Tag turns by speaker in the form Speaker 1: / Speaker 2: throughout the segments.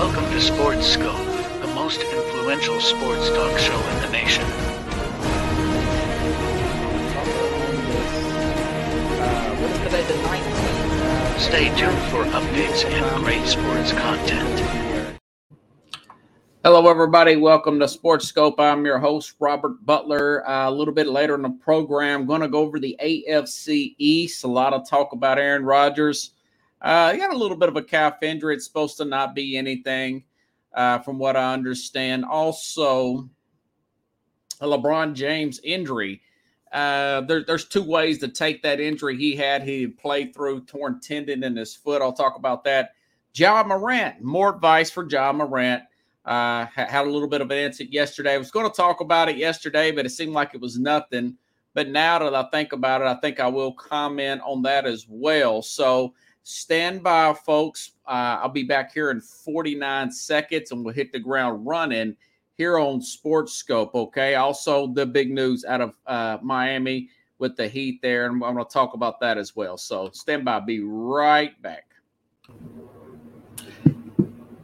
Speaker 1: Welcome to Sports Skope, the most influential sports talk show in the nation.
Speaker 2: What is today, the 19th?
Speaker 1: Stay tuned for updates and great sports content.
Speaker 3: Hello, everybody. Welcome to Sports Skope. I'm your host, Robert Butler. Uh, a little bit later in the program, going to go over the AFC East. A lot of talk about Aaron Rodgers. Uh, he got a little bit of a calf injury. It's supposed to not be anything, uh, from what I understand. Also, a LeBron James injury. Uh, there, there's two ways to take that injury he had. He played through torn tendon in his foot. I'll talk about that. Ja Morant, more advice for Ja Morant. Uh, had a little bit of an incident yesterday. I was going to talk about it yesterday, but it seemed like it was nothing. But now that I think about it, I think I will comment on that as well. So, Stand by, folks. Uh, I'll be back here in 49 seconds and we'll hit the ground running here on Sports Skope. Okay. Also, the big news out of uh, Miami with the Heat there. And I'm going to talk about that as well. So stand by. Be right back.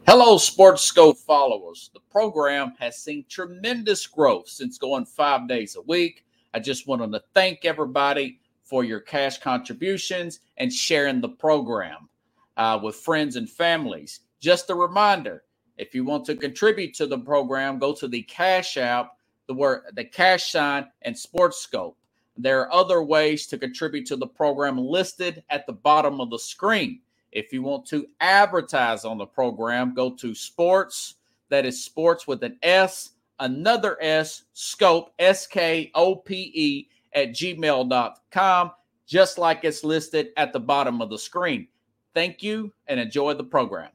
Speaker 3: Hello, Sports Skope followers. The program has seen tremendous growth since going five days a week. I just wanted to thank everybody for your cash contributions and sharing the program uh, with friends and families. Just a reminder if you want to contribute to the program, go to the Cash App, the word the cash sign, and Sports Skope. There are other ways to contribute to the program listed at the bottom of the screen. If you want to advertise on the program, go to sports, that is sports with an S, another S, scope, S K O P E, at gmail.com, just like it's listed at the bottom of the screen. Thank you and enjoy the program.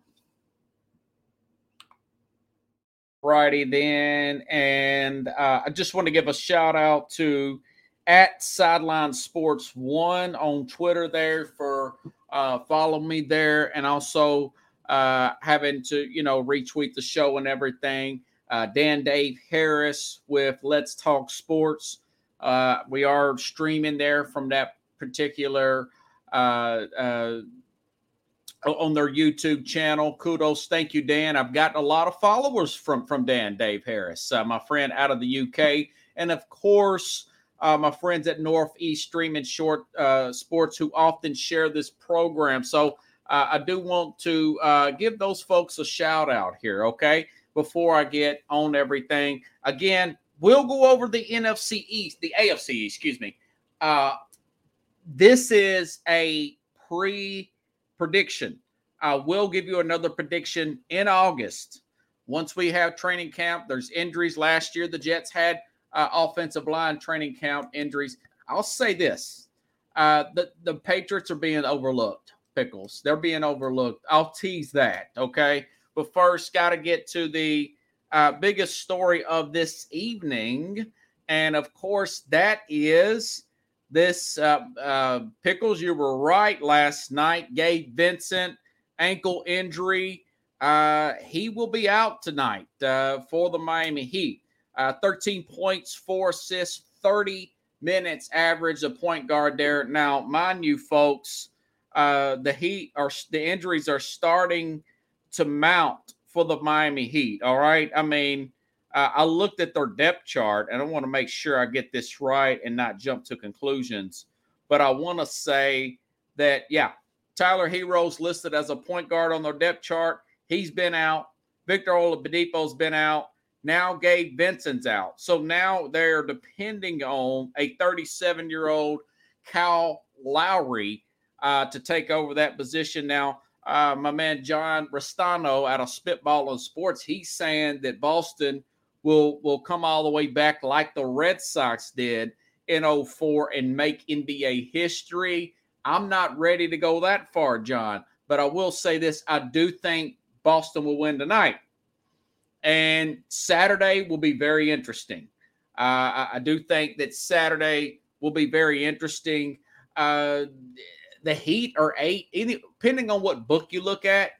Speaker 3: Friday, then, and uh, I just want to give a shout out to at Sideline Sports One on Twitter there for uh, follow me there, and also uh, having to you know retweet the show and everything. Uh, Dan Dave Harris with Let's Talk Sports. Uh, we are streaming there from that particular uh, uh, on their YouTube channel. Kudos, thank you, Dan. I've gotten a lot of followers from from Dan Dave Harris, uh, my friend out of the UK, and of course. Uh, my friends at Northeast Streaming Short uh, Sports, who often share this program. So I do want to give those folks a shout out here, okay? Before I get on everything. Again, We'll go over the NFC East, the AFC, excuse me. Uh, this is a pre prediction. I will give you another prediction in August. Once we have training camp, there's injuries. Last year, the Jets had uh, offensive line training camp injuries. I'll say this uh, the, the Patriots are being overlooked, Pickles. They're being overlooked. I'll tease that. Okay. But first, got to get to the uh, biggest story of this evening. And of course, that is this uh, uh, Pickles. You were right last night. Gabe Vincent, ankle injury. Uh, he will be out tonight uh, for the Miami Heat. Uh, 13 points, four assists, 30 minutes average, a point guard there. Now, mind you, folks, uh, the Heat are the injuries are starting to mount for the Miami Heat. All right. I mean, uh, I looked at their depth chart and I want to make sure I get this right and not jump to conclusions. But I want to say that, yeah, Tyler Herro's listed as a point guard on their depth chart. He's been out. Victor Oladipo's been out. Now Gabe Vincent's out. So now they're depending on a 37 year old Kyle Lowry uh, to take over that position. Now, uh, my man John Restano out of Spitball on Sports, he's saying that Boston will will come all the way back like the Red Sox did in 04 and make NBA history. I'm not ready to go that far, John, but I will say this: I do think Boston will win tonight, and Saturday will be very interesting. Uh, I, I, do think that Saturday will be very interesting. Uh, the Heat are eight, Any, depending on what book you look at,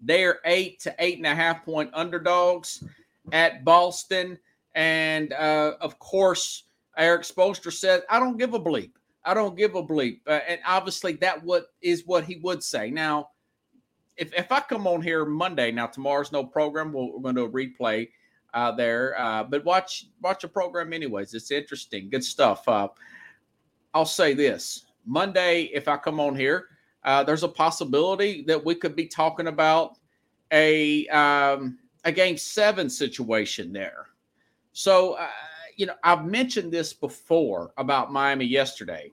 Speaker 3: they are eight to eight and a half point underdogs at Boston. And uh, of course, Erik Spoelstra said, I don't give a bleep. I don't give a bleep. Uh, and obviously, that what is what he would say. Now, if, if I come on here Monday, now tomorrow's no program, we are going to a replay uh, there, uh, but watch watch the program anyways. It's interesting, good stuff. Uh, I'll say this Monday, if I come on here, uh, there's a possibility that we could be talking about a um, a game seven situation there. So, uh, you know, I've mentioned this before about Miami yesterday.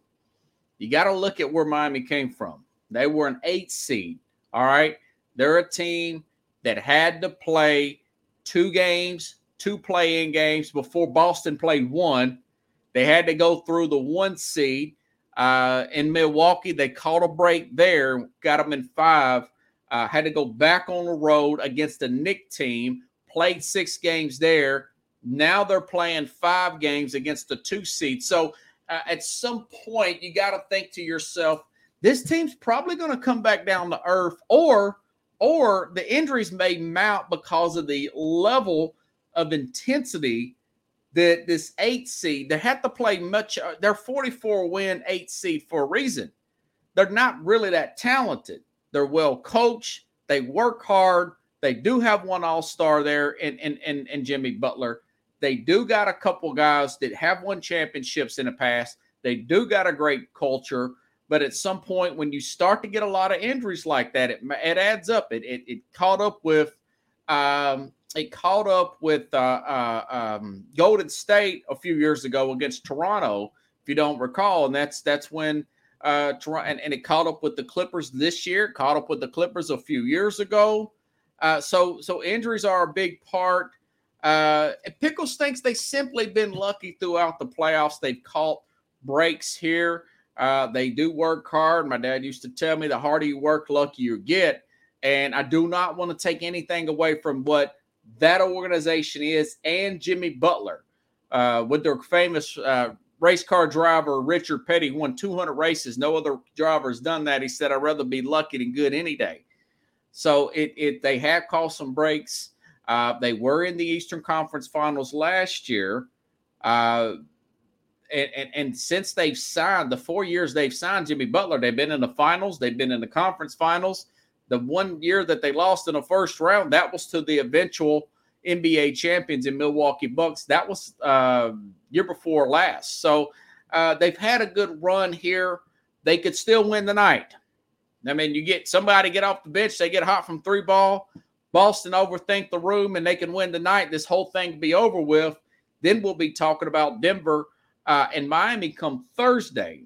Speaker 3: You got to look at where Miami came from. They were an eight seed. All right. They're a team that had to play two games, two play in games before Boston played one. They had to go through the one seed. Uh, in Milwaukee, they caught a break there, got them in five. Uh, had to go back on the road against the Knick team, played six games there. Now they're playing five games against the two seed. So uh, at some point, you got to think to yourself, this team's probably going to come back down to earth, or or the injuries may mount because of the level of intensity that this eight seed they have to play much. Uh, they're 44 win eight seed for a reason. They're not really that talented. They're well coached. They work hard. They do have one all star there and, and, and, and Jimmy Butler. They do got a couple guys that have won championships in the past. They do got a great culture. But at some point, when you start to get a lot of injuries like that, it, it adds up. It, it, it caught up with um, it caught up with uh, uh, um, Golden State a few years ago against Toronto, if you don't recall, and that's that's when uh, and, and it caught up with the Clippers this year, caught up with the Clippers a few years ago. Uh, so, so injuries are a big part. Uh, Pickles thinks they simply been lucky throughout the playoffs. They've caught breaks here. Uh, they do work hard. My dad used to tell me the harder you work, luckier you get. And I do not want to take anything away from what that organization is and Jimmy Butler uh, with their famous uh, race car driver Richard Petty won 200 races. No other driver has done that. He said, "I'd rather be lucky than good any day." So it, it they have caused some breaks. Uh, they were in the Eastern Conference Finals last year, uh, and, and and since they've signed the four years they've signed Jimmy Butler, they've been in the finals. They've been in the conference finals. The one year that they lost in the first round, that was to the eventual NBA champions in Milwaukee Bucks. That was uh, year before last. So uh, they've had a good run here. They could still win the night. I mean, you get somebody get off the bench, they get hot from three ball. Boston overthink the room and they can win the night. This whole thing be over with. Then we'll be talking about Denver uh, and Miami come Thursday.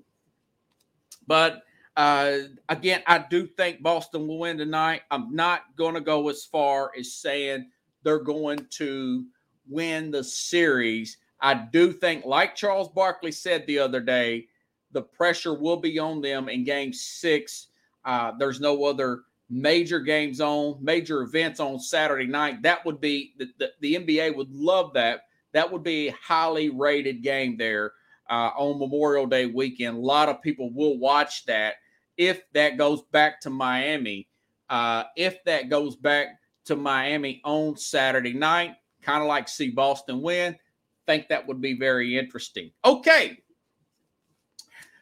Speaker 3: But uh, again, I do think Boston will win tonight. I'm not going to go as far as saying they're going to win the series. I do think, like Charles Barkley said the other day, the pressure will be on them in game six. Uh, there's no other major games on, major events on Saturday night. That would be the, the, the NBA would love that. That would be a highly rated game there uh, on Memorial Day weekend. A lot of people will watch that if that goes back to Miami. Uh, if that goes back to Miami on Saturday night, kind of like see Boston win. Think that would be very interesting. Okay.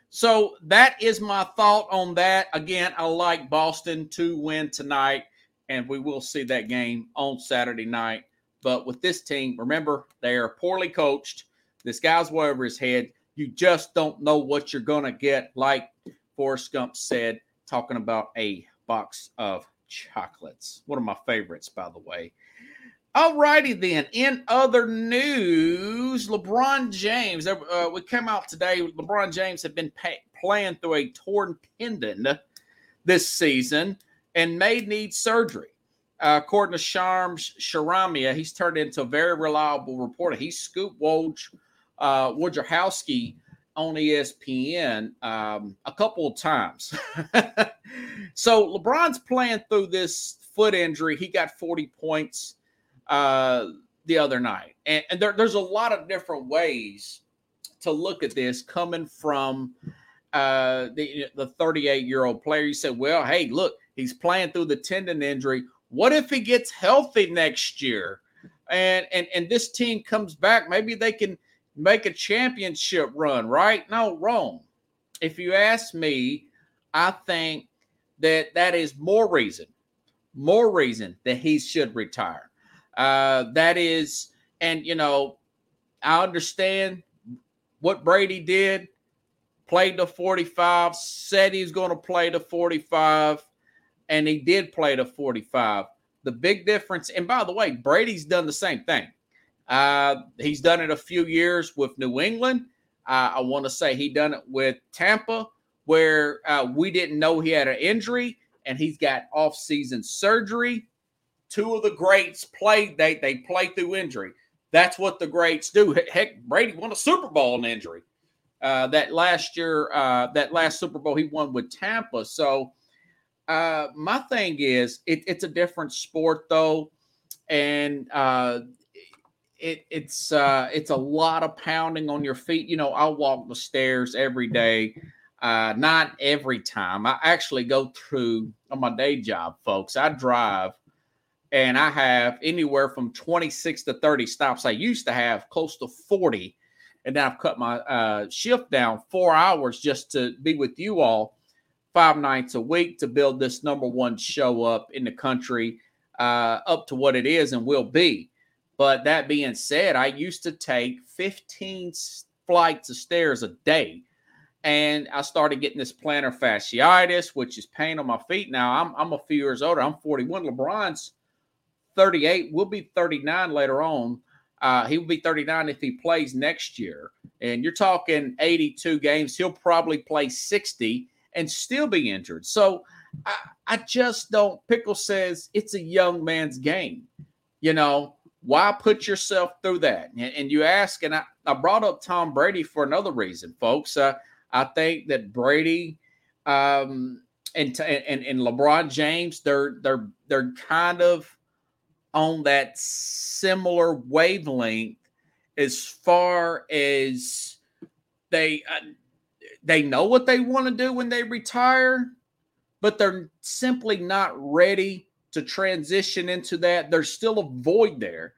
Speaker 3: So that is my thought on that. Again, I like Boston to win tonight, and we will see that game on Saturday night. But with this team, remember, they are poorly coached. This guy's way over his head. You just don't know what you're going to get, like Forrest Gump said, talking about a box of chocolates. One of my favorites, by the way. All righty then. In other news, LeBron James. Uh, we came out today. LeBron James had been pay, playing through a torn tendon this season and may need surgery. Uh, according to Shams Charania, he's turned into a very reliable reporter. He scooped Woj, uh, Wojnarowski on ESPN um, a couple of times. so LeBron's playing through this foot injury. He got 40 points uh, the other night. And, and there, there's a lot of different ways to look at this coming from uh, the, the 38 year old player. You said, well, hey, look, he's playing through the tendon injury. What if he gets healthy next year? And, and and this team comes back, maybe they can make a championship run, right? No, wrong. If you ask me, I think that that is more reason more reason that he should retire. Uh, that is, and you know, I understand what Brady did, played the 45, said he's going to play the 45, and he did play the 45. The big difference, and by the way, Brady's done the same thing. Uh, he's done it a few years with New England. Uh, I want to say he done it with Tampa, where uh, we didn't know he had an injury, and he's got off-season surgery. Two of the greats played; they they play through injury. That's what the greats do. Heck, Brady won a Super Bowl in injury. Uh, that last year, uh, that last Super Bowl he won with Tampa. So uh, my thing is, it, it's a different sport though, and uh, it, it's uh, it's a lot of pounding on your feet. You know, I walk the stairs every day. Uh, not every time. I actually go through on my day job, folks. I drive and I have anywhere from 26 to 30 stops. I used to have close to 40, and now I've cut my uh, shift down four hours just to be with you all five nights a week to build this number one show up in the country uh, up to what it is and will be. But that being said, I used to take 15 flights of stairs a day. And I started getting this plantar fasciitis, which is pain on my feet. Now I'm, I'm a few years older. I'm 41. LeBron's 38, We'll be 39 later on. Uh, he will be 39 if he plays next year. And you're talking 82 games. He'll probably play 60 and still be injured. So I, I just don't. Pickle says it's a young man's game. You know, why put yourself through that? And, and you ask, and I, I brought up Tom Brady for another reason, folks. Uh, I think that Brady um, and, and and LeBron James, they're they're they're kind of on that similar wavelength as far as they uh, they know what they want to do when they retire, but they're simply not ready to transition into that. There's still a void there.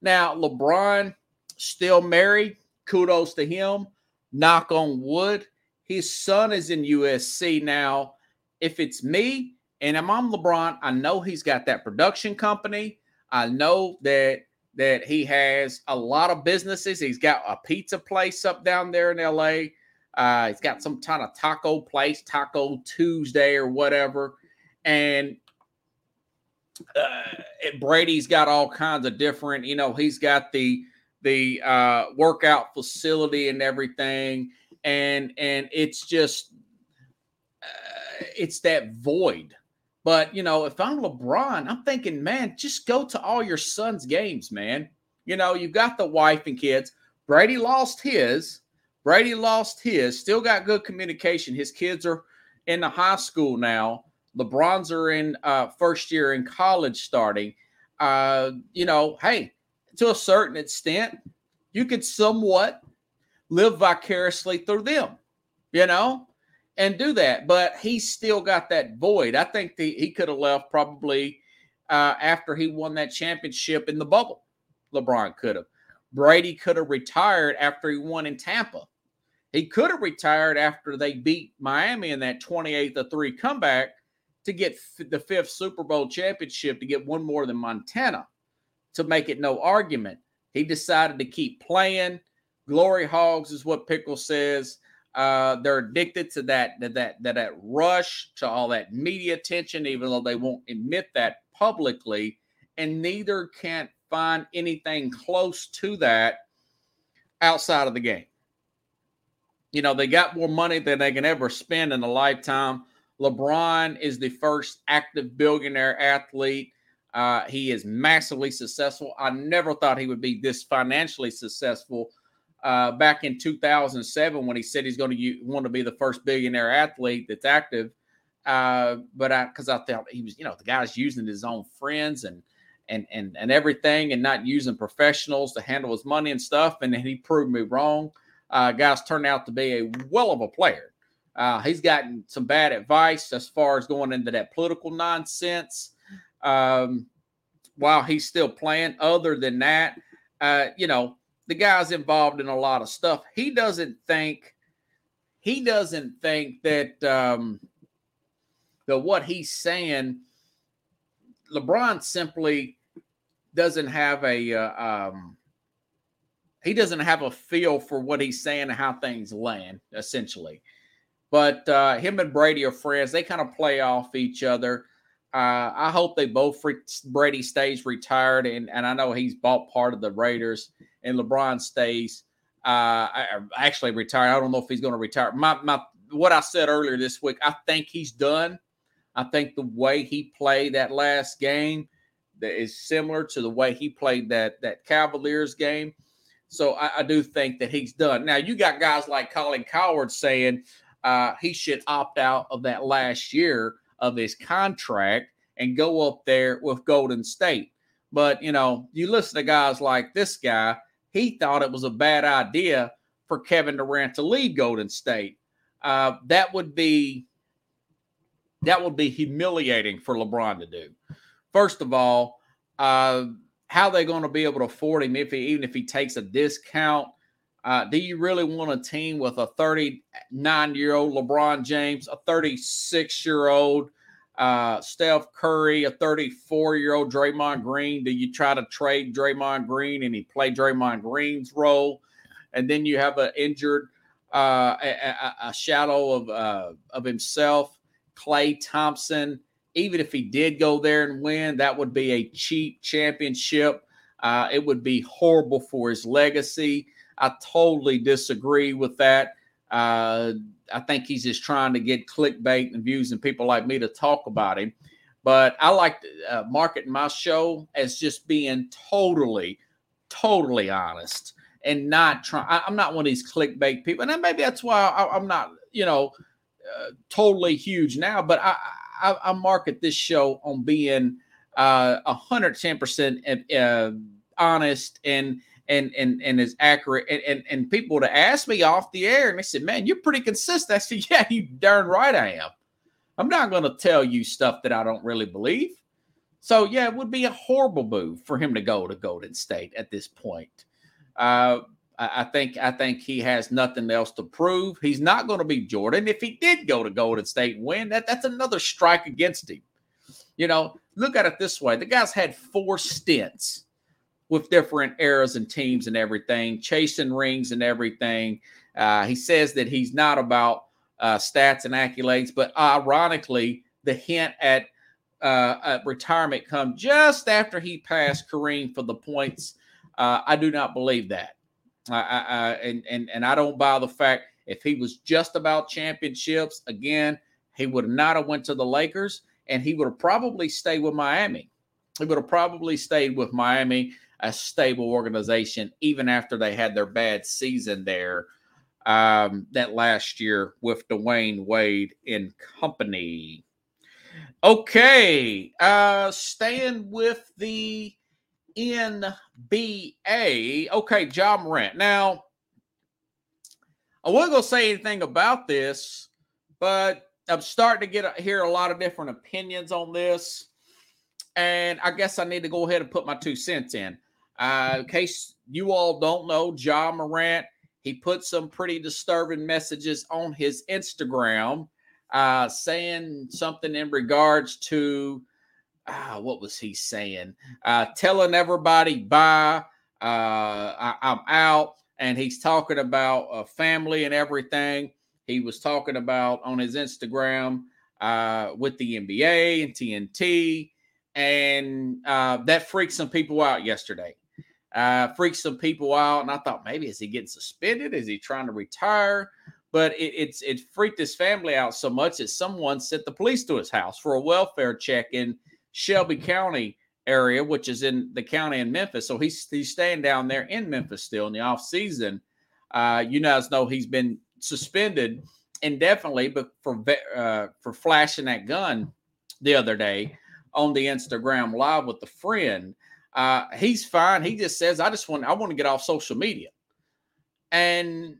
Speaker 3: Now, LeBron still married. Kudos to him. Knock on wood. His son is in USC now. If it's me and I'm on LeBron, I know he's got that production company. I know that that he has a lot of businesses. He's got a pizza place up down there in LA. Uh, he's got some kind of taco place, Taco Tuesday or whatever. And uh, Brady's got all kinds of different, you know, he's got the the uh, workout facility and everything, and and it's just uh, it's that void but you know, if I'm LeBron, I'm thinking, man, just go to all your son's games, man. You know, you've got the wife and kids. Brady lost his. Brady lost his. Still got good communication. His kids are in the high school now. LeBron's are in uh, first year in college starting. Uh, you know, hey, to a certain extent, you could somewhat live vicariously through them. You know, and do that. But he's still got that void. I think the, he could have left probably uh, after he won that championship in the bubble. LeBron could have. Brady could have retired after he won in Tampa. He could have retired after they beat Miami in that 28 to 3 comeback to get f- the fifth Super Bowl championship to get one more than Montana to make it no argument. He decided to keep playing. Glory hogs is what Pickle says. Uh, they're addicted to that, that that that that rush to all that media attention, even though they won't admit that publicly, and neither can't find anything close to that outside of the game. You know, they got more money than they can ever spend in a lifetime. LeBron is the first active billionaire athlete. Uh, he is massively successful. I never thought he would be this financially successful uh, back in 2007 when he said he's going to want to be the first billionaire athlete that's active. Uh, but I, because I thought he was, you know, the guy's using his own friends and and and and everything, and not using professionals to handle his money and stuff. And then he proved me wrong. Uh, guys turned out to be a well of a player. Uh, he's gotten some bad advice as far as going into that political nonsense um, while he's still playing. Other than that, uh, you know, the guy's involved in a lot of stuff. He doesn't think he doesn't think that um that what he's saying LeBron simply doesn't have a uh, um, he doesn't have a feel for what he's saying and how things land essentially. But uh, him and Brady are friends. They kind of play off each other. Uh, I hope they both Brady stays retired, and, and I know he's bought part of the Raiders, and LeBron stays uh, actually retired. I don't know if he's going to retire. My my what I said earlier this week, I think he's done. I think the way he played that last game that is similar to the way he played that that Cavaliers game. So I, I do think that he's done. Now you got guys like Colin Cowherd saying uh, he should opt out of that last year of his contract and go up there with Golden State. But you know, you listen to guys like this guy, he thought it was a bad idea for Kevin Durant to leave Golden State. Uh, that would be that would be humiliating for LeBron to do. First of all, uh, how they going to be able to afford him if he even if he takes a discount? Uh, do you really want a team with a 39 year old LeBron James, a 36 year old uh, Steph Curry, a 34 year old Draymond Green? Do you try to trade Draymond Green and he play Draymond Green's role? And then you have an injured, uh, a, a, shadow of uh, of himself, Klay Thompson. Even if he did go there and win, that would be a cheap championship. Uh, it would be horrible for his legacy. I totally disagree with that. Uh, I think he's just trying to get clickbait and views and people like me to talk about him. But I like to uh, market my show as just being totally, totally honest and not trying. I'm not one of these clickbait people, and maybe that's why I, am not, you know, uh, totally huge now. But I, I, I, market this show on being uh, 110 percent uh, honest and and and and is accurate. And, and and people to ask me off the air, and they said, "Man, you're pretty consistent." I said, "Yeah, you darn right I am. I'm not going to tell you stuff that I don't really believe." So yeah, it would be a horrible move for him to go to Golden State at this point. Uh, I, I think I think he has nothing else to prove. He's not going to be Jordan. If he did go to Golden State and win, that that's another strike against him. You know, look at it this way: the guy's had four stints with different eras and teams and everything, chasing rings and everything. Uh, he says that he's not about uh, stats and accolades, but ironically, the hint at, uh, at retirement come just after he passed Kareem for the points. Uh, I do not believe that, I, I, and and and I don't buy the fact if he was just about championships again, he would not have went to the Lakers, and he would have probably stayed with Miami. He would have probably stayed with Miami a stable organization, even after they had their bad season there um, that last year with Dwyane Wade in company. Okay, uh, staying with the NBA. Okay, Ja Morant. Now, I wasn't going to say anything about this, but I'm starting to get hear a lot of different opinions on this. And I guess I need to go ahead and put my two cents in. Uh, in case you all don't know, Ja Morant, he put some pretty disturbing messages on his Instagram uh, saying something in regards to uh, what was he saying? Uh, telling everybody bye, uh, I, am out. And he's talking about uh, family and everything. He was talking about on his Instagram uh, with the NBA and TNT. And uh, that freaked some people out yesterday uh, freaked some people out. And I thought maybe is he getting suspended? Is he trying to retire? But it, it's it freaked his family out so much that someone sent the police to his house for a welfare check in Shelby County area, which is in the county in Memphis. So he's he's staying down there in Memphis still in the off season. Uh, you guys know he's been suspended indefinitely, but for uh, for flashing that gun the other day on the Instagram live with a friend. Uh, he's fine. He just says, I just want, I want to get off social media. And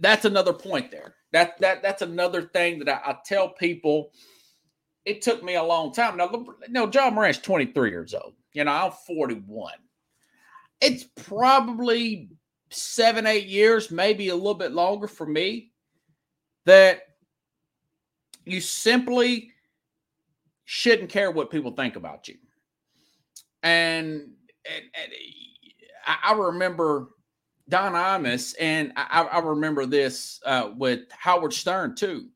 Speaker 3: that's another point there. That, that, that's another thing that I, I tell people. It took me a long time. Now, no, Ja Morant's 23 years old. You know, I'm 41. It's probably seven, eight years, maybe a little bit longer for me, that you simply shouldn't care what people think about you. And, and, and I, remember Don Imus, and I, I remember this uh, with Howard Stern too.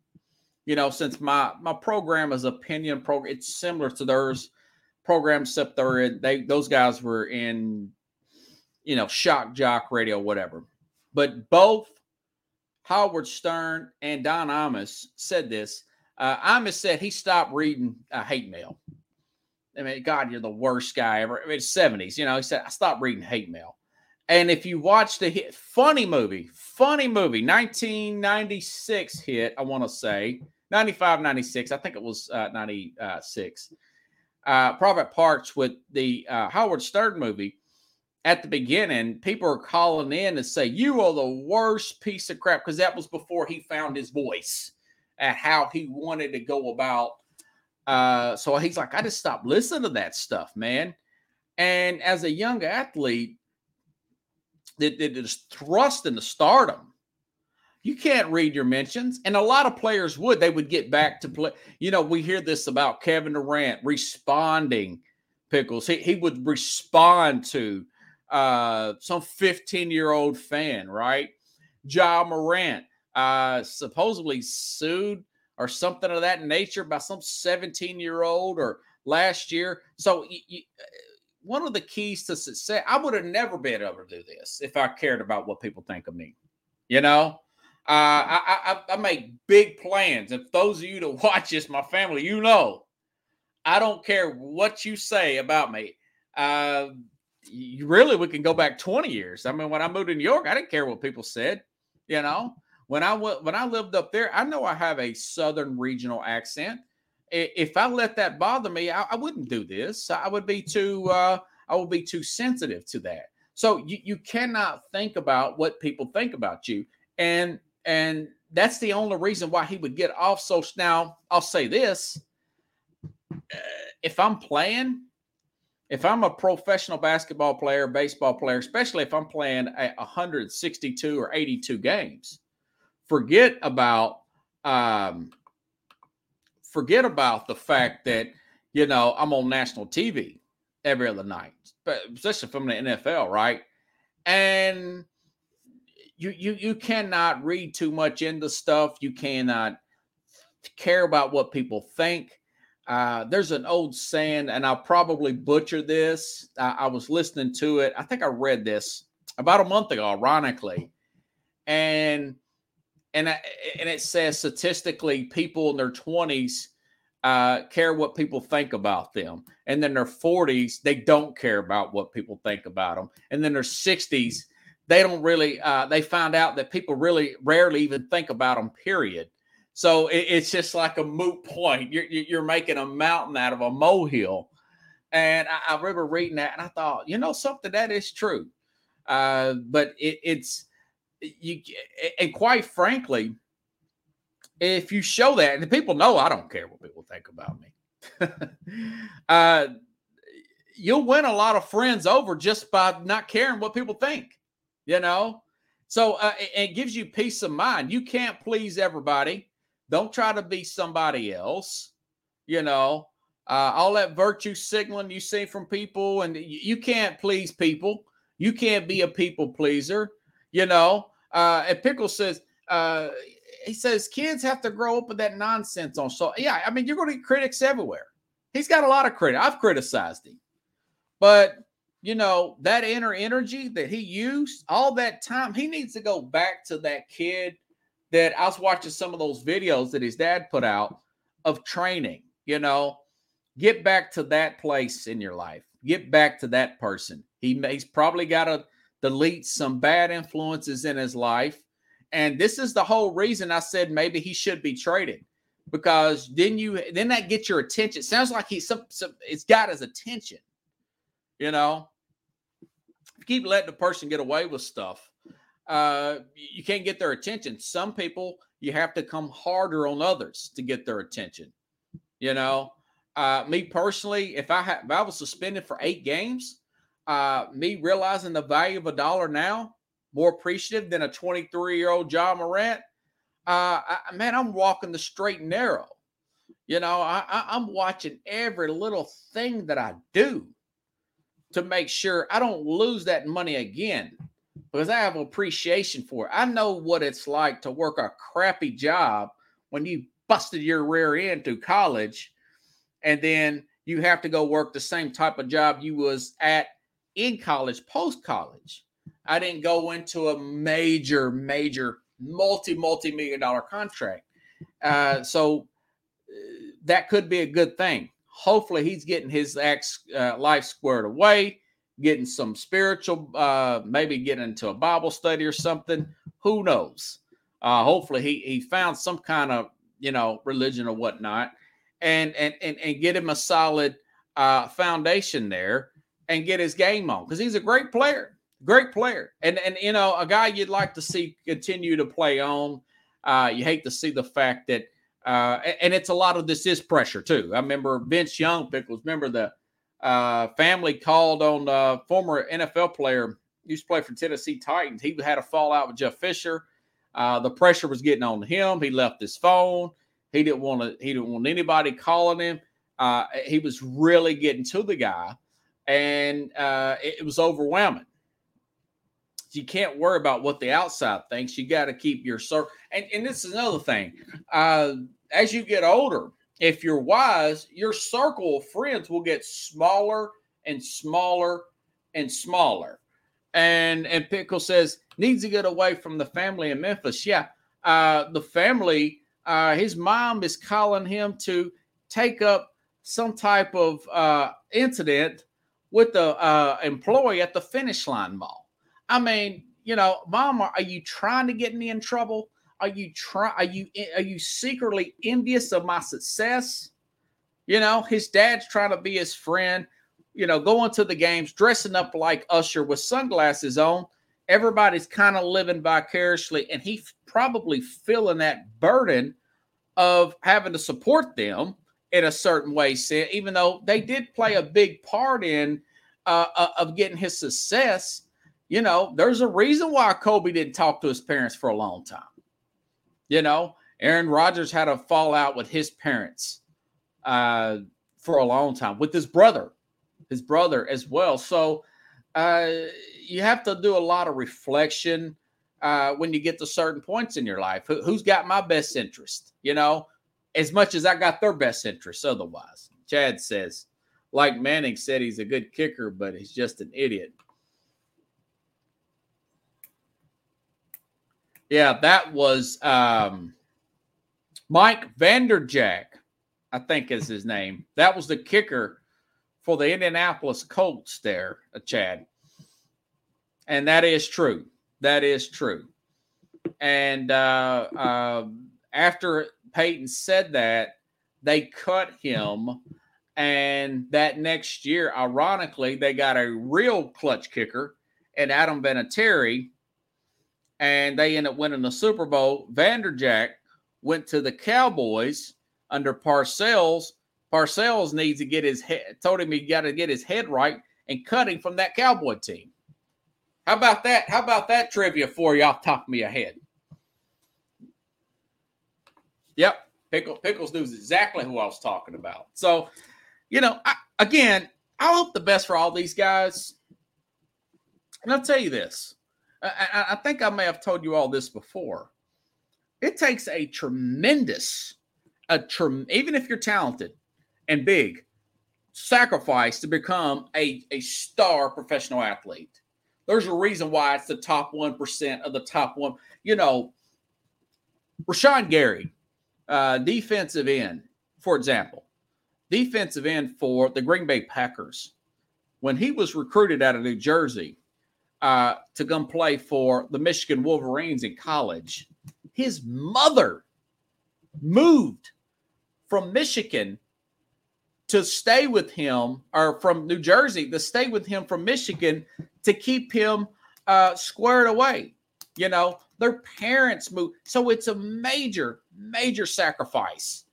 Speaker 3: You know, since my my program is opinion program, it's similar to theirs program, except they're in, they those guys were in, you know, shock jock radio, whatever. But both Howard Stern and Don Imus said this. Uh, Imus said he stopped reading uh, hate mail. I mean, God, you're the worst guy ever. I mean, it's 70s. You know, he said, I stopped reading hate mail. And if you watch the hit, funny movie, funny movie, 1996 hit, I want to say 95, 96. I think it was uh, 96. Uh, Private Parts with the uh, Howard Stern movie. At the beginning, people are calling in and say, You are the worst piece of crap because that was before he found his voice at how he wanted to go about. Uh, so he's like, I just stopped listening to that stuff, man. And as a young athlete, that, that is thrust into stardom. You can't read your mentions, and a lot of players would. They would get back to play. You know, we hear this about Kevin Durant responding. Pickles, he, he would respond to uh, some 15 year old fan, right? Ja Morant uh, supposedly sued or something of that nature by some 17 year old or last year. So one of the keys to success, I would have never been able to do this if I cared about what people think of me. You know, uh, I, I, I make big plans. If those of you to watch this, my family, you know, I don't care what you say about me. Uh, you really, we can go back 20 years. I mean, when I moved to New York, I didn't care what people said. You know, when I when I lived up there, I know I have a Southern regional accent if I let that bother me, I, I wouldn't do this. I would be too uh, I would be too sensitive to that. So you, you cannot think about what people think about you. And and that's the only reason why he would get off so now I'll say this. Uh, if I'm playing, if I'm a professional basketball player, baseball player, especially if I'm playing a 162 or 82 games, forget about um, forget about the fact that you know I'm on national TV every other night, especially from the NFL, right? And you you you cannot read too much into stuff. You cannot care about what people think. Uh, there's an old saying, and I'll probably butcher this. I, I was listening to it. I think I read this about a month ago, ironically, and and I, and it says statistically people in their 20s uh, care what people think about them. And then their 40s they don't care about what people think about them and then their 60s they don't really uh, they find out that people really rarely even think about them period. So it, it's just like a moot point. You're, you're making a mountain out of a molehill. And I, I remember reading that and i thought you know something that is true. Uh, but it, it's you and quite frankly, if you show that, and the people know I don't care what people think about me, uh, you'll win a lot of friends over just by not caring what people think. You know, so uh, it, it gives you peace of mind. You can't please everybody. Don't try to be somebody else. You know, uh, all that virtue signaling you see from people, and you can't please people. You can't be a people pleaser. You know, uh, and Pickle says, uh, he says kids have to grow up with that nonsense on. So yeah, I mean, you're going to get critics everywhere. He's got a lot of credit. I've criticized him, but you know that inner energy that he used all that time. He needs to go back to that kid that I was watching some of those videos that his dad put out of training. You know, get back to that place in your life. Get back to that person. He he's probably got a delete some bad influences in his life. And this is the whole reason I said maybe he should be traded because then you then that gets your attention. Sounds like he's some, some it's got his attention, you know. You keep letting the person get away with stuff, uh, you can't get their attention. Some people you have to come harder on others to get their attention. You know, uh, me personally, if I had if I was suspended for eight games, uh, me realizing the value of a dollar now, more appreciative than a 23 year old Ja Morant. Uh, I, man, I'm walking the straight and narrow. You know, I, I, I'm watching every little thing that I do. to make sure I don't lose that money again because I have appreciation for it. I know what it's like to work a crappy job when you busted your rear end through college and then you have to go work the same type of job you was at in college post college. I didn't go into a major, major, multi, multi million dollar contract. Uh, so uh, that could be a good thing. Hopefully, he's getting his ex, uh, life squared away, getting some spiritual, uh, maybe getting into a Bible study or something. Who knows? Uh, hopefully, he he found some kind of you know religion or whatnot, and and and, and get him a solid uh, foundation there and get his game on because he's a great player, great player, and and you know a guy you'd like to see continue to play on. Uh, you hate to see the fact that, uh, and it's a lot of this is pressure too. I remember Vince Young, Pickles. Remember the uh, family called on the former NFL player used to play for Tennessee Titans. He had a fallout with Jeff Fisher. Uh, the pressure was getting on him. He left his phone. He didn't want to. He didn't want anybody calling him. Uh, he was really getting to the guy and uh, it, it, was overwhelming. You can't worry about what the outside thinks. You got to keep your circle. And, and this is another thing. Uh, as you get older, if you're wise, your circle of friends will get smaller and smaller and smaller. And and Pickle says needs to get away from the family in Memphis. Yeah, uh, the family. Uh, his mom is calling him to take up some type of uh, incident with the uh, employee at the finish line mall. I mean, you know, Mama, are you trying to get me in trouble? Are you try? Are you are you secretly envious of my success? You know, his dad's trying to be his friend. You know, going to the games, dressing up like Usher with sunglasses on. Everybody's kind of living vicariously, and he's probably feeling that burden of having to support them in a certain way, even though they did play a big part in uh, uh, of getting his success. You know, there's a reason why Kobe didn't talk to his parents for a long time. You know, Aaron Rodgers had a fallout with his parents uh, for a long time, with his brother, his brother as well. So uh, you have to do a lot of reflection uh, when you get to certain points in your life. Who, has got my best interest? You know, as much as I got their best interests otherwise. Chad says, like Manning said, he's a good kicker, but he's just an idiot. Yeah, that was um, Mike Vanderjagt, I think is his name. That was the kicker for the Indianapolis Colts there, uh, Chad. And that is true. That is true. And uh, uh, after Peyton said that, they cut him. And that next year, ironically, they got a real clutch kicker and Adam Vinatieri, and they ended up winning the Super Bowl. Vanderjagt went to the Cowboys under Parcells. Parcells needs to get his head, told him he got to get his head right and cut him from that Cowboy team. How about that? How about that trivia for you off top of me ahead? Yep. Pickle, Pickles knows exactly who I was talking about. So, you know, I, again, I hope the best for all these guys. And I'll tell you this I, I think I may have told you all this before. It takes a tremendous, a trem- even if you're talented and big, sacrifice to become a, a star professional athlete. There's a reason why it's the top 1% of the top one. You know, Rashan Gary, uh, defensive end, for example, defensive end for the Green Bay Packers, when he was recruited out of New Jersey uh, to come play for the Michigan Wolverines in college, his mother moved from Michigan to stay with him, or from New Jersey to stay with him from Michigan to keep him uh, squared away. You know, their parents moved. So it's a major, major sacrifice.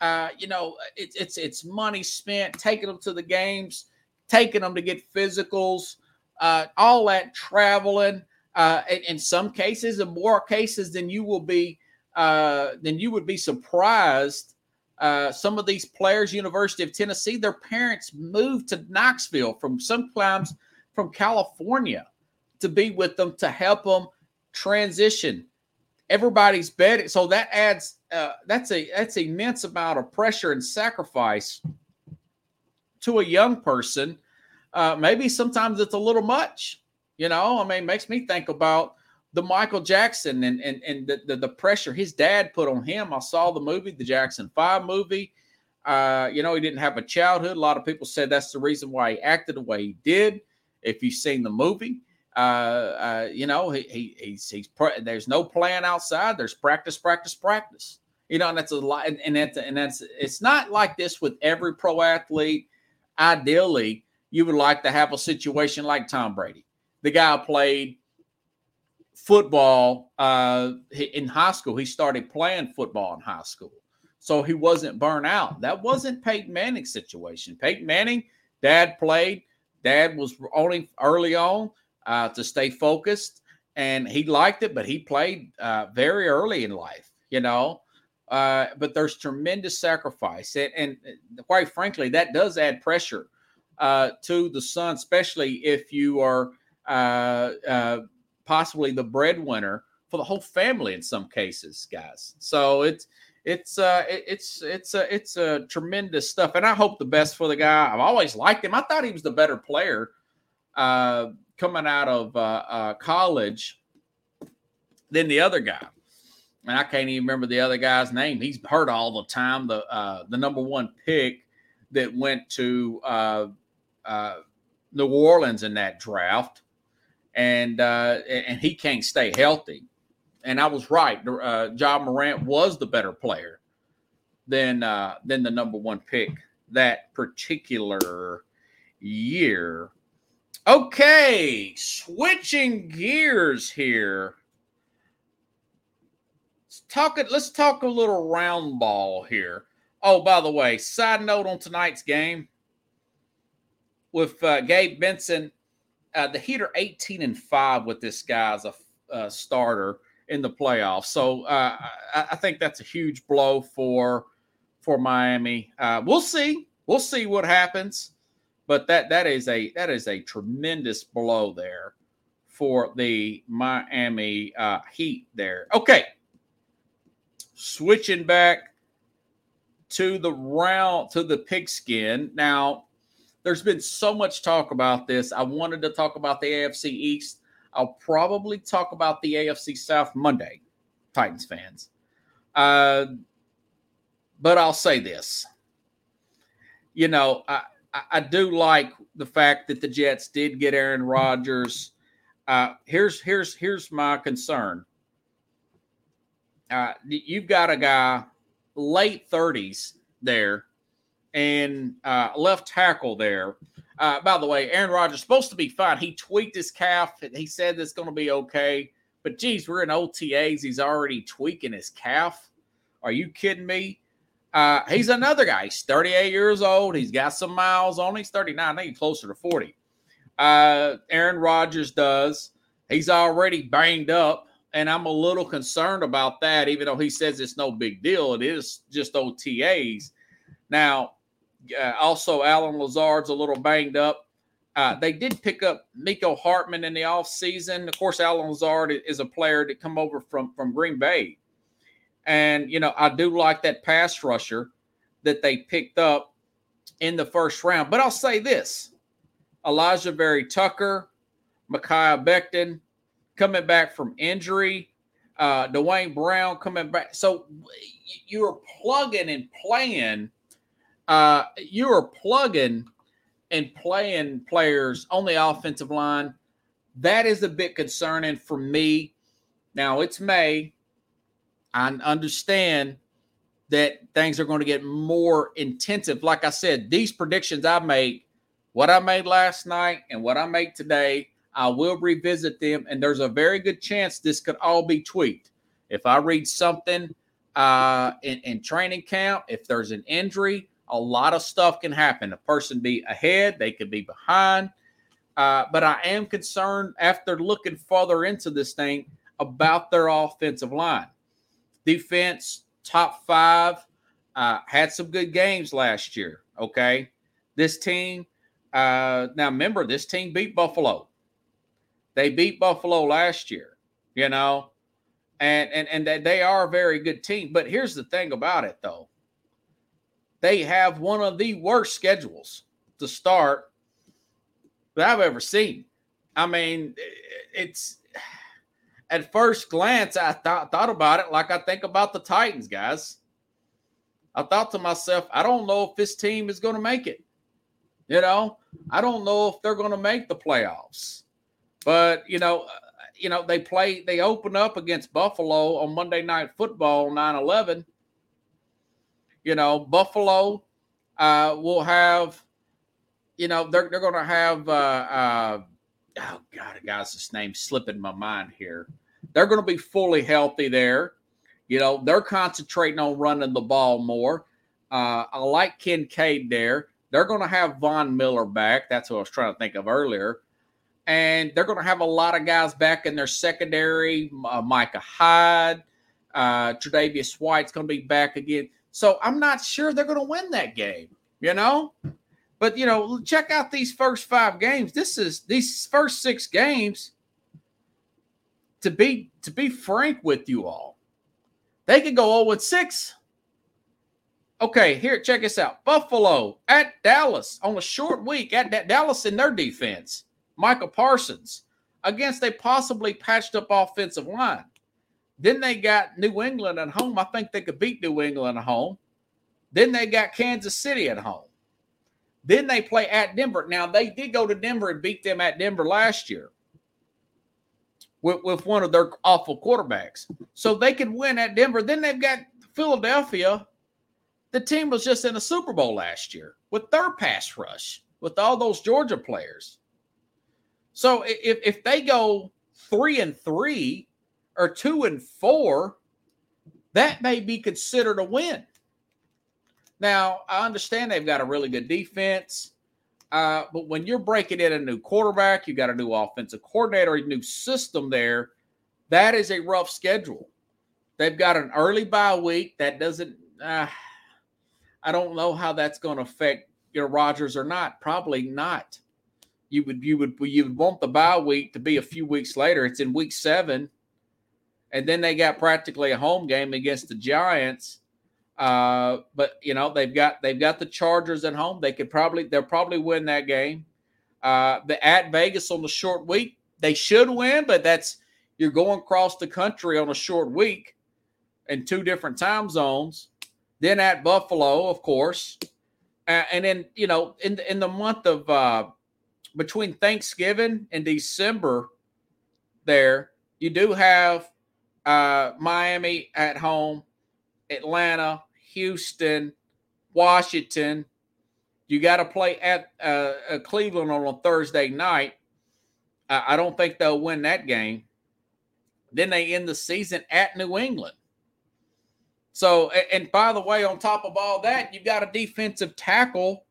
Speaker 3: Uh, you know, it's it's it's money spent taking them to the games, taking them to get physicals, uh, all that traveling. Uh, in, in some cases, in more cases than you will be, uh, than you would be surprised. Uh, some of these players, University of Tennessee, their parents moved to Knoxville from sometimes from California to be with them to help them transition. Everybody's betting, so that adds uh, that's a that's immense amount of pressure and sacrifice to a young person. Uh, maybe sometimes it's a little much, you know. I mean, makes me think about the Michael Jackson and and and the, the, the pressure his dad put on him. I saw the movie, the Jackson Five movie. Uh, you know, he didn't have a childhood. A lot of people said that's the reason why he acted the way he did. If you've seen the movie, uh, uh, you know, he, he he's he's there's no plan outside. There's practice, practice, practice. You know, and that's a lot. And, and that's and that's it's not like this with every pro athlete. Ideally, you would like to have a situation like Tom Brady. The guy played football uh, in high school. He started playing football in high school, so he wasn't burnt out. That wasn't Peyton Manning's situation. Peyton Manning, dad played. Dad was only early on uh, to stay focused, and he liked it, but he played uh, very early in life. You know. Uh, but there's tremendous sacrifice, and, and, quite frankly, that does add pressure uh, to the son, especially if you are uh, uh possibly the breadwinner for the whole family in some cases, guys. So it's it's uh it's it's uh, it's a uh, tremendous stuff, and I hope the best for the guy. I've always liked him. I thought he was the better player uh, coming out of uh, uh, college than the other guy. And I can't even remember the other guy's name. He's hurt all the time. The uh, the number one pick that went to uh, uh, New Orleans in that draft and uh, and he can't stay healthy. And I was right. Uh, Ja Morant was the better player than uh, than the number one pick that particular year. Okay, switching gears here. Let's talk. Let's talk a little round ball here. Oh, by the way, side note on tonight's game with uh, Gabe Vincent, uh, the Heat are 18 and five with this guy as a, a starter in the playoffs. So uh, I, I, think that's a huge blow for for Miami. Uh, we'll see. We'll see what happens. But that that is a that is a tremendous blow there for the Miami uh, Heat there. Okay, switching back to the round to the pigskin now there's been so much talk about this. I wanted to talk about the AFC East. I'll probably talk about the AFC South Monday, Titans fans. Uh, but I'll say this. You know, I, I do like the fact that the Jets did get Aaron Rodgers. Uh, here's here's here's my concern. Uh, you've got a guy late 30s there and uh, left tackle there. Uh, by the way, Aaron Rodgers supposed to be fine. He tweaked his calf. He said it's going to be okay. But geez, we're in OTAs. He's already tweaking his calf. Are you kidding me? Uh, he's another guy. He's 38 years old. He's got some miles on. He's 39. I think he's closer to 40. Uh, Aaron Rodgers does. He's already banged up, and I'm a little concerned about that. Even though he says it's no big deal, it is just OTAs. Now, uh, also, Allen Lazard's a little banged up. Uh, they did pick up Mecole Hardman in the offseason. Of course, Allen Lazard is a player that come over from, from Green Bay. And, you know, I do like that pass rusher that they picked up in the first round. But I'll say this Alijah Vera-Tucker, Mekhi Becton coming back from injury, uh, Duane Brown coming back. So you're plugging and playing uh, you are plugging and playing players on the offensive line. That is a bit concerning for me. Now it's May. I understand that things are going to get more intensive. Like I said, these predictions I made, what I made last night and what I make today, I will revisit them. And there's a very good chance this could all be tweaked. If I read something uh, in, in training camp, if there's an injury, a lot of stuff can happen. A person be ahead, they could be behind. Uh, but I am concerned after looking further into this thing about their offensive line. Defense, top five. uh, had some good games last year. Okay, this team. Uh, now remember, this team beat Buffalo. They beat Buffalo last year. You know, and and and they are a very good team. But here's the thing about it, though. They have one of the worst schedules to start that I've ever seen. I mean, it's at first glance, I thought thought about it like I think about the Titans, guys. I thought to myself, I don't know if this team is going to make it. You know, I don't know if they're going to make the playoffs. But you know, uh, you know, they play, they open up against Buffalo on Monday Night Football 9 11. You know, Buffalo uh, will have, you know, they're, they're going to have, uh, uh, oh God, a guys, name's slipping my mind here. They're going to be fully healthy there. You know, they're concentrating on running the ball more. Uh, I like Kincaid there. They're going to have Von Miller back. That's what I was trying to think of earlier. And they're going to have a lot of guys back in their secondary. Uh, Micah Hyde, uh, Tre'Davious White's going to be back again. So I'm not sure they're going to win that game, you know? But, you know, check out these first five games. This is these first six games to be to be frank with you all, they could go 0 6. Okay, here, check this out. Buffalo at Dallas on a short week at Dallas in their defense. Michael Parsons against a possibly patched up offensive line. Then they got New England at home. I think they could beat New England at home. Then they got Kansas City at home. Then they play at Denver. Now, they did go to Denver and beat them at Denver last year with, with one of their awful quarterbacks. So they could win at Denver. Then they've got Philadelphia. The team was just in a Super Bowl last year with their pass rush, with all those Georgia players. So if, if they go three and three or two and four, that may be considered a win. Now, I understand they've got a really good defense. Uh, but when you're breaking in a new quarterback, you got a new offensive coordinator, a new system there. That is a rough schedule. They've got an early bye week that doesn't. Uh, I don't know how that's going to affect your Rodgers or not. Probably not. You would you would you would want the bye week to be a few weeks later. It's in week seven, and then they got practically a home game against the Giants. Uh, but you know they've got they've got the Chargers at home. They could probably they'll probably win that game. Uh, the at Vegas on the short week they should win, but that's you're going across the country on a short week in two different time zones. Then at Buffalo, of course, uh, and then you know in the, in the month of uh, between Thanksgiving and December, there you do have uh, Miami at home, Atlanta, Houston, Washington. You got to play at uh, uh, Cleveland on a Thursday night. Uh, I don't think they'll win that game. Then they end the season at New England. So, and by the way, on top of all that, you've got a defensive tackle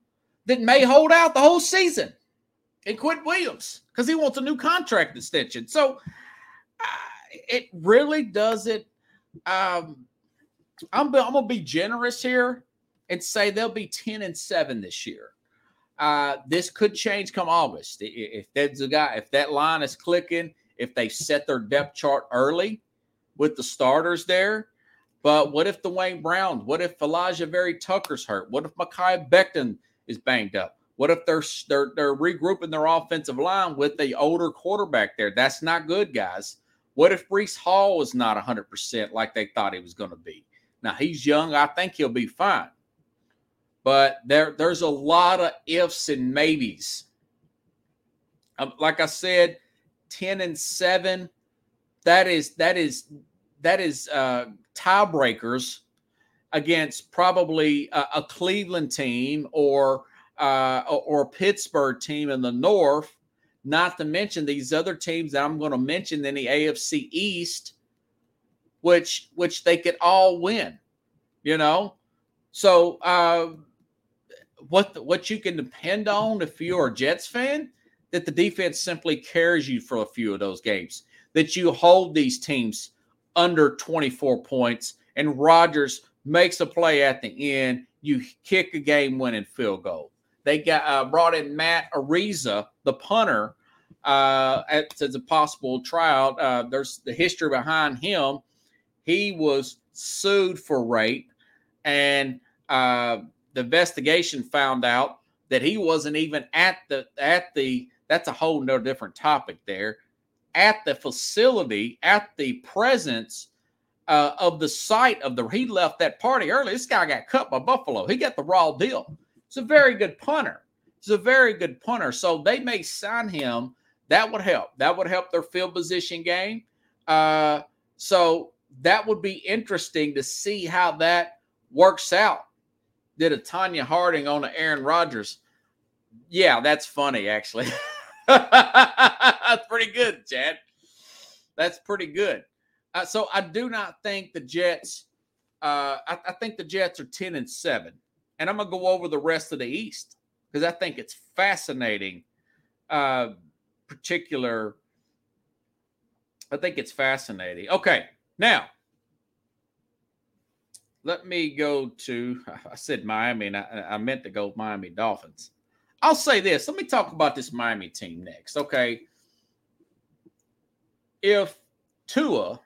Speaker 3: that may hold out the whole season and Quinnen Williams because he wants a new contract extension. So, uh, it really doesn't. Um, I'm, I'm gonna be generous here and say they'll be 10 and 7 this year. Uh, this could change come August. If that's guy, if that line is clicking, if they set their depth chart early with the starters there. But what if Duane Brown? What if Alijah Vera-Tucker's hurt? What if Mekhi Becton is banged up? What if they're, they're they're regrouping their offensive line with the older quarterback there? That's not good, guys. What if Breece Hall is not 100% like they thought he was going to be? Now he's young. I think he'll be fine. But there, there's a lot of ifs and maybes. Um, like I said, 10 and 7. That is that is that is uh tiebreakers against probably a, a Cleveland team or uh, or Pittsburgh team in the North, not to mention these other teams that I'm going to mention in the AFC East which which they could all win, you know. So uh, what what you can depend on if you're a Jets fan that the defense simply carries you for a few of those games, that you hold these teams under 24 points, and Rodgers makes a play at the end, you kick a game winning field goal. They got uh, brought in Matt Araiza, the punter, uh, as a possible tryout. Uh, there's the history behind him. He was sued for rape, and uh, the investigation found out that he wasn't even at the at the. That's a whole no different topic there. At the facility, at the presence uh, of the site of the he left that party early. This guy got cut by Buffalo. He got the raw deal. It's a very good punter. He's a very good punter. So they may sign him. That would help. That would help their field position game. Uh, so that would be interesting to see how that works out. Did a Tonya Harding on Aaron Rodgers? Yeah, that's funny, actually. that's pretty good, Chad. That's pretty good. Uh, so I do not think the Jets. Uh, I, I, think the Jets are ten and seven, and I'm gonna go over the rest of the East because I think it's fascinating. Uh, particular, I think it's fascinating. Okay, now let me go to. I said Miami, and I, I meant to go Miami Dolphins. I'll say this. Let me talk about this Miami team next. Okay, if Tua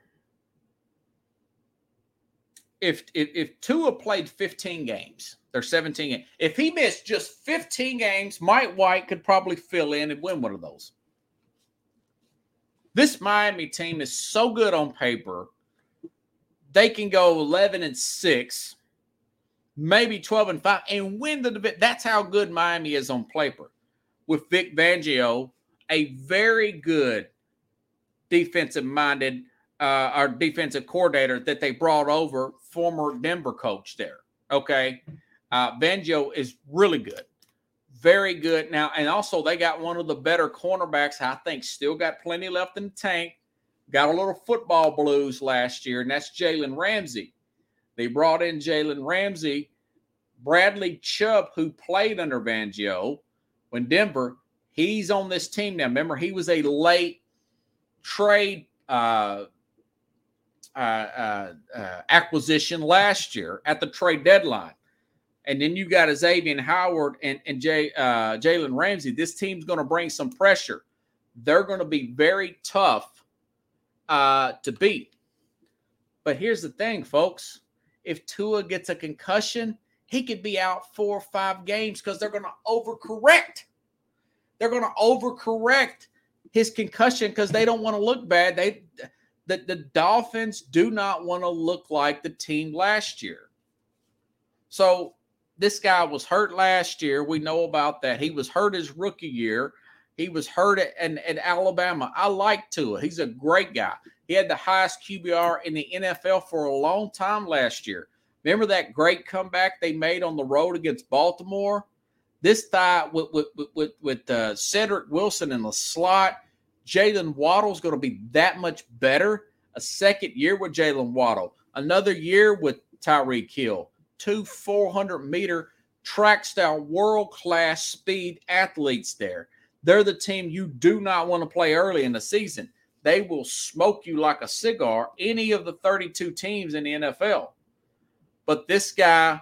Speaker 3: if if, if Tua played 15 games, they're 17 games. If he missed just 15 games, Mike White could probably fill in and win one of those. This Miami team is so good on paper. They can go 11 and 6, maybe 12 and 5, and win the division. That's how good Miami is on paper. With Vic Fangio, a very good defensive minded uh, our defensive coordinator that they brought over, former Denver coach there. Okay. Uh, Fangio is really good. Very good. Now, and also they got one of the better cornerbacks, I think, still got plenty left in the tank. Got a little football blues last year, and that's Jalen Ramsey. They brought in Jalen Ramsey. Bradley Chubb, who played under Fangio when Denver, he's on this team now. Remember, he was a late trade uh, uh, uh, uh, acquisition last year at the trade deadline. And then you got Xavier Howard and, and Jay, uh, Jalen Ramsey. This team's going to bring some pressure. They're going to be very tough uh, to beat. But here's the thing, folks. If Tua gets a concussion, he could be out four or five games because they're going to overcorrect. They're going to overcorrect his concussion because they don't want to look bad. They that the Dolphins do not want to look like the team last year. So this guy was hurt last year. We know about that. He was hurt his rookie year. He was hurt at, at, Alabama. I like Tua. He's a great guy. He had the highest QBR in the NFL for a long time last year. Remember that great comeback they made on the road against Baltimore? This tie with with with, with uh, Cedrick Wilson in the slot – Jaylen Waddle's going to be that much better. A second year with Jaylen Waddle, another year with Tyreek Hill, two 400 meter track style world class speed athletes there. They're the team you do not want to play early in the season. They will smoke you like a cigar, any of the 32 teams in the NFL. But this guy,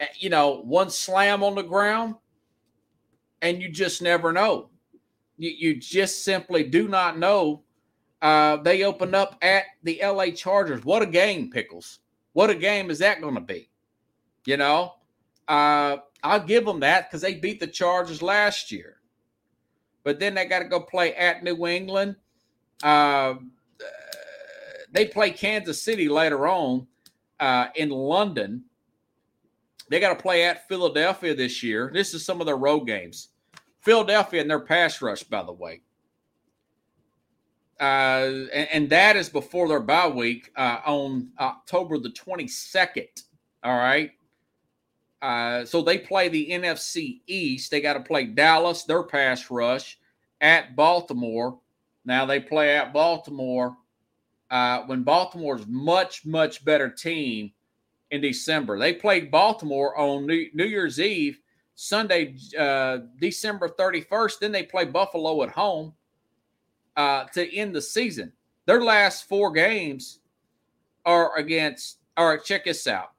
Speaker 3: eh, you know, one slam on the ground, and you just never know you, you just simply do not know. Uh, they open up at the LA Chargers. What a game, Pickles. What a game is that going to be? You know, uh, I'll give them that because they beat the Chargers last year. But then they got to go play at New England. Uh, they play Kansas City later on uh, in London. They got to play at Philadelphia this year. This is some of their road games. Philadelphia and their pass rush, by the way. Uh, and, and, that is before their bye week uh, on October the 22nd. All right. Uh, so they play the NFC East. They got to play Dallas, their pass rush, at Baltimore. Now they play at Baltimore uh, when Baltimore's much, much better team in December. They played Baltimore on New, New Year's Eve Sunday, uh, December 31st. Then they play Buffalo at home uh, to end the season. Their last four games are against, all right, check this out.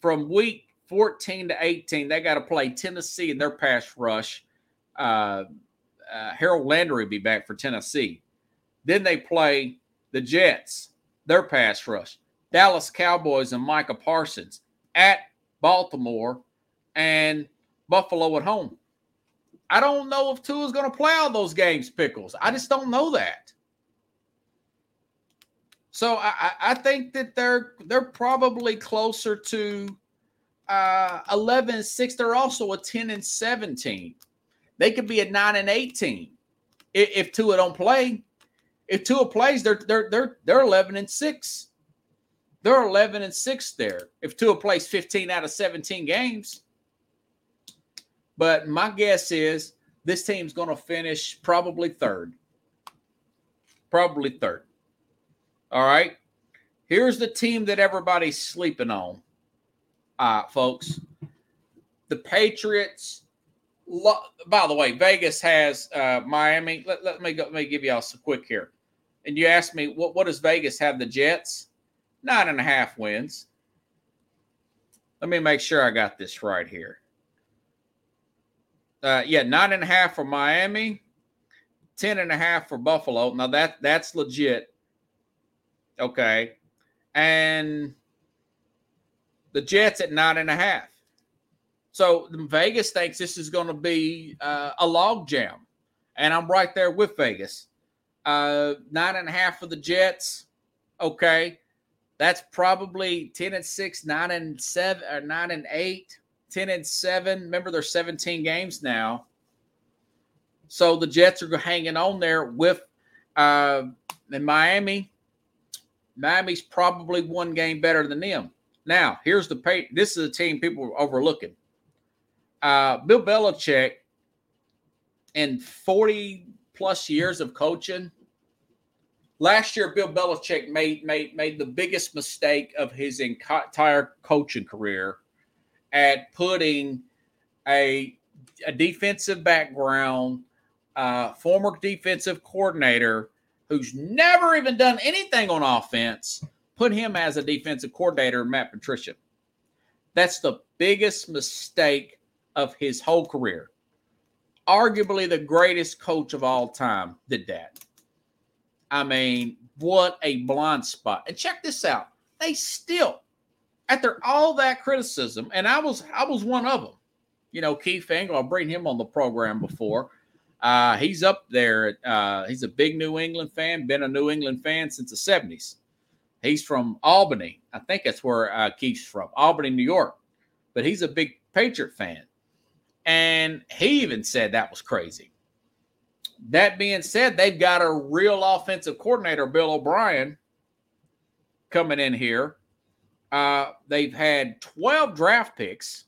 Speaker 3: from week 14 to 18, they got to play Tennessee in their pass rush. Uh, uh, Harold Landry will be back for Tennessee. Then they play the Jets, their pass rush. Dallas Cowboys and Micah Parsons at Baltimore and Buffalo at home. I don't know if Tua's going to play all those games, Pickles. I just don't know that. So I, I think that they're they're probably closer to uh, 11 and 6. They're also a 10 and 17. They could be a 9 and 18 if, if Tua don't play. If Tua plays, they're they're they're they're 11 and 6. They're 11 and 6 there. If Tua plays 15 out of 17 games. But my guess is this team's going to finish probably third. Probably third. All right. Here's the team that everybody's sleeping on, uh, folks. The Patriots. Lo- by the way, Vegas has uh, Miami. Let, let me go, let me give y'all some quick here. And you asked me what what does Vegas have? The Jets nine and a half wins. Let me make sure I got this right here. Uh, yeah, nine and a half for Miami, ten and a half for Buffalo. Now that that's legit. Okay. And the Jets at nine and a half. So Vegas thinks this is going to be uh, a log jam. And I'm right there with Vegas. Uh, nine and a half for the Jets. Okay. That's probably 10 and 6, 9 and 7, or 9 and 8, 10 and 7. Remember, there's 17 games now. So the Jets are hanging on there with uh, in Miami. Miami's probably one game better than them. Now, here's the pay. This is a team people are overlooking. Uh, Bill Belichick, in 40 plus years of coaching, last year Bill Belichick made made made the biggest mistake of his entire coaching career at putting a a defensive background, uh, former defensive coordinator who's never even done anything on offense, put him as a defensive coordinator, Matt Patricia. That's the biggest mistake of his whole career. Arguably the greatest coach of all time did that. I mean, what a blind spot. And check this out. They still, after all that criticism, and I was I was one of them. You know, Keith Engel, I'll bring him on the program before. Uh, he's up there. Uh, he's a big New England fan, been a New England fan since the 70s. He's from Albany. I think that's where uh, Keith's from, Albany, New York. But he's a big Patriot fan. And he even said that was crazy. That being said, they've got a real offensive coordinator, Bill O'Brien, coming in here. Uh, they've had 12 draft picks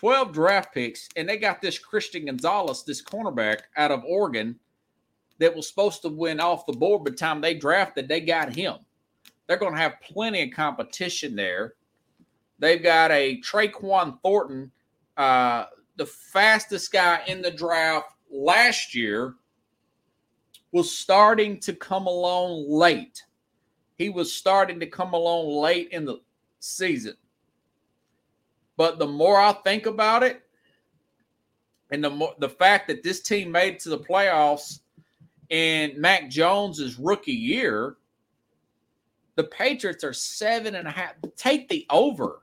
Speaker 3: 12 draft picks, and they got this Christian Gonzalez, this cornerback out of Oregon, that was supposed to win off the board by the time they drafted, they got him. They're going to have plenty of competition there. They've got a Tyquan Thornton, uh, the fastest guy in the draft last year, was starting to come along late. He was starting to come along late in the season. But the more I think about it, and the more, the fact that this team made it to the playoffs in Mac Jones's rookie year, the Patriots are seven and a half. Take the over.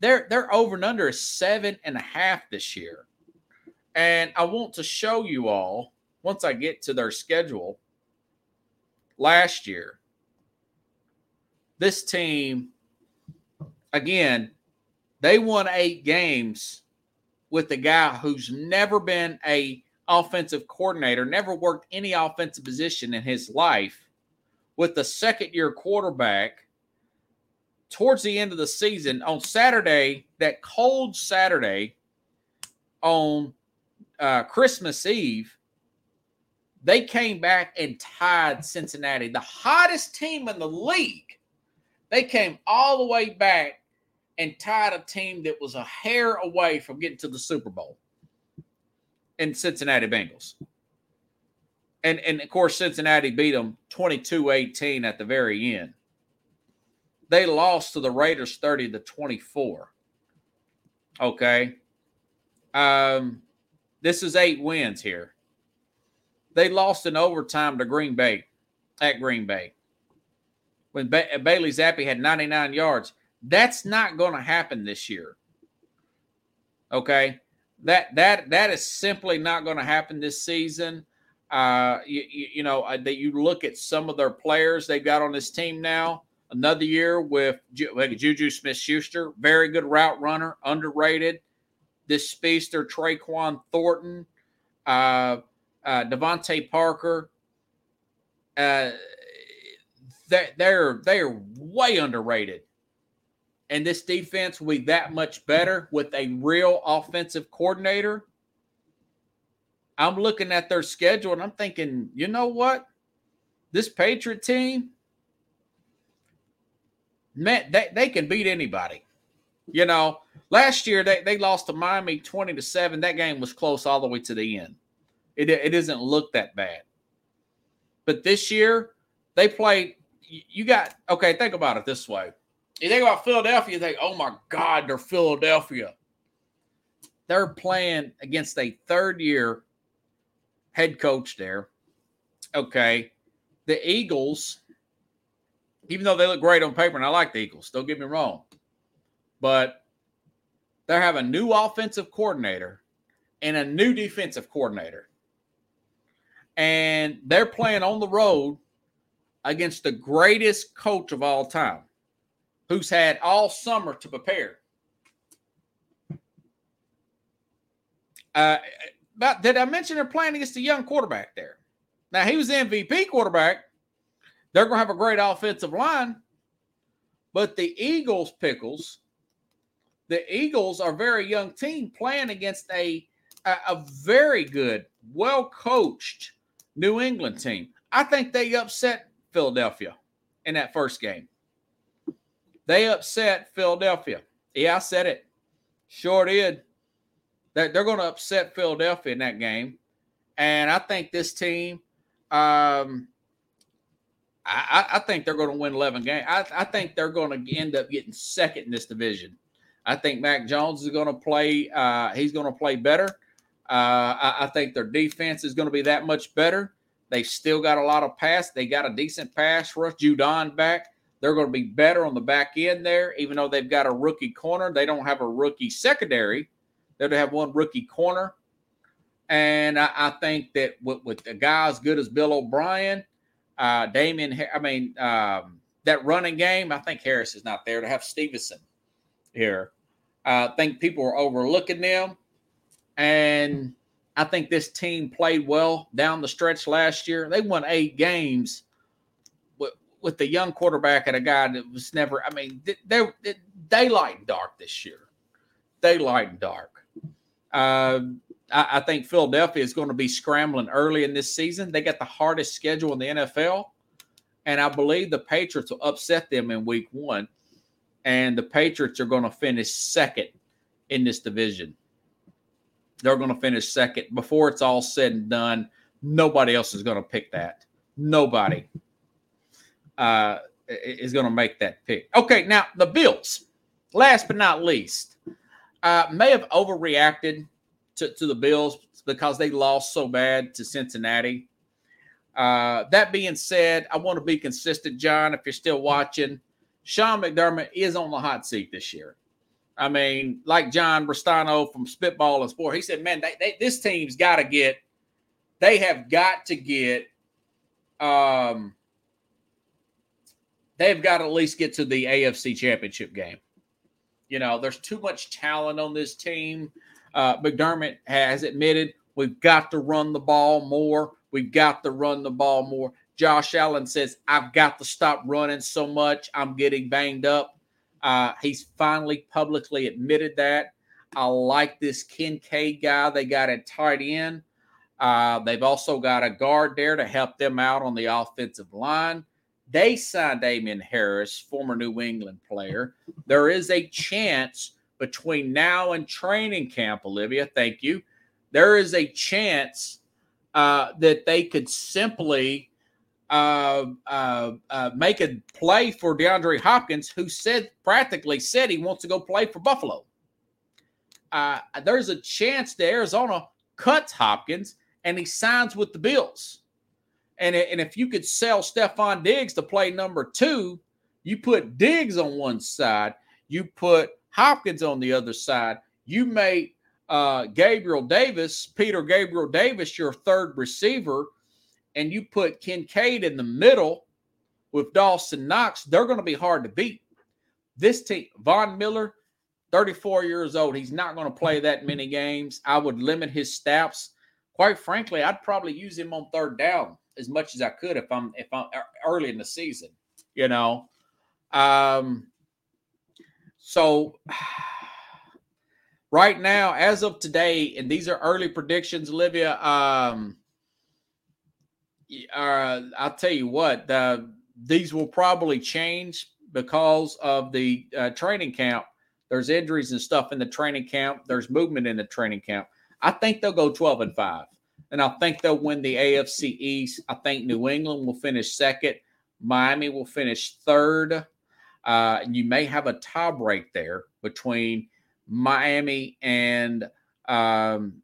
Speaker 3: They're they're over and under is seven and a half this year. And I want to show you all once I get to their schedule last year. This team, again, they won eight games with a guy who's never been a offensive coordinator, never worked any offensive position in his life, with the second year quarterback towards the end of the season on Saturday, that cold Saturday on uh, Christmas Eve, they came back and tied Cincinnati, the hottest team in the league. They came all the way back and tied a team that was a hair away from getting to the Super Bowl in Cincinnati Bengals. And, and of course, Cincinnati beat them 22 18 at the very end. they lost to the Raiders 30 to 24. Okay. Um, this is eight wins here. They lost in overtime to Green Bay at Green Bay when ba- Bailey Zappe had 99 yards. That's not going to happen this year. Okay, that that that is simply not going to happen this season. Uh, you, you, know uh, that you look at some of their players they've got on this team now. Another year with like Juju Smith Schuster, very good route runner, underrated. This speedster, Tyquan Thornton, uh, uh, DeVante Parker. Uh, they're they're way underrated. And this defense will be that much better with a real offensive coordinator. I'm looking at their schedule and I'm thinking, you know what? This Patriot team, man, they, they can beat anybody. You know, last year they, they lost to Miami 20 to 7. That game was close all the way to the end. It, it doesn't look that bad. But this year, they played. You got, okay, think about it this way. You think about Philadelphia, you think, oh my God, they're Philadelphia. They're playing against a third year head coach there. Okay. The Eagles, even though they look great on paper, and I like the Eagles, don't get me wrong, but they have a new offensive coordinator and a new defensive coordinator. And they're playing on the road against the greatest coach of all time, who's had all summer to prepare. Uh, but did I mention they're playing against a young quarterback there? Now he was the MVP quarterback. They're going to have a great offensive line, but the Eagles, pickles, the Eagles are a very young team playing against a a, a very good, well coached New England team. I think they upset Philadelphia in that first game. They upset Philadelphia. Yeah, I said it. Sure did. They're, they're going to upset Philadelphia in that game. And I think this team, um, I, I think they're going to win 11 games. I, I think they're going to end up getting second in this division. I think Mac Jones is going to play. Uh, he's going to play better. Uh, I, I, think their defense is going to be that much better. They've still got a lot of pass. They got a decent pass rush. Judon back. They're going to be better on the back end there, even though they've got a rookie corner. They don't have a rookie secondary. They're to have one rookie corner. And I, I think that with, with a guy as good as Bill O'Brien, uh, Damien, I mean, um, that running game, I think Harris is not there to have Stevenson here. I think people are overlooking them. And I think this team played well down the stretch last year. They won eight games with, with the young quarterback and a guy that was never, I mean, they, they, daylight and dark this year. Daylight and dark. Uh, I, I think Philadelphia is going to be scrambling early in this season. They got the hardest schedule in the NFL. And I believe the Patriots will upset them in week one. And the Patriots are going to finish second in this division. They're going to finish second. Before it's all said and done, nobody else is going to pick that. Nobody uh, is going to make that pick. Okay, now the Bills, last but not least, uh, may have overreacted to, to the Bills because they lost so bad to Cincinnati. Uh, that being said, I want to be consistent, John. If you're still watching, Sean McDermott is on the hot seat this year. I mean, like John Restano from Spitball and Sport, he said, "Man, they, they, this team's got to get. They have got to get. Um, they've got to at least get to the AFC Championship game. You know, there's too much talent on this team. Uh, McDermott has admitted we've got to run the ball more. We've got to run the ball more. Josh Allen says, I've got to stop running so much. I'm getting banged up. Uh, he's finally publicly admitted that. I like this Kincaid guy they got at tight end. Uh, they've also got a guard there to help them out on the offensive line. They signed Damien Harris, former New England player. There is a chance between now and training camp, Olivia. Thank you. There is a chance uh, that they could simply uh, uh, uh, make a play for DeAndre Hopkins, who said practically said he wants to go play for Buffalo. Uh, there's a chance that Arizona cuts Hopkins and he signs with the Bills. And, and if you could sell Stefon Diggs to play number two, you put Diggs on one side, you put Hopkins on the other side. You made uh, Gabriel Davis, Peter Gabriel Davis, your third receiver and you put Kincaid in the middle with Dawson Knox, they're going to be hard to beat. This team, Von Miller, 34 years old, he's not going to play that many games. I would limit his snaps. Quite frankly, I'd probably use him on third down as much as I could if I'm if I'm early in the season, you know. Um so right now, as of today, and these are early predictions, Olivia. Um, uh, I'll tell you what, the, these will probably change because of the uh, training camp. There's injuries and stuff in the training camp. There's movement in the training camp. I think they'll go 12 and 5. And I think they'll win the AFC East. I think New England will finish second. Miami will finish third. Uh, you may have a tie break there between Miami and um,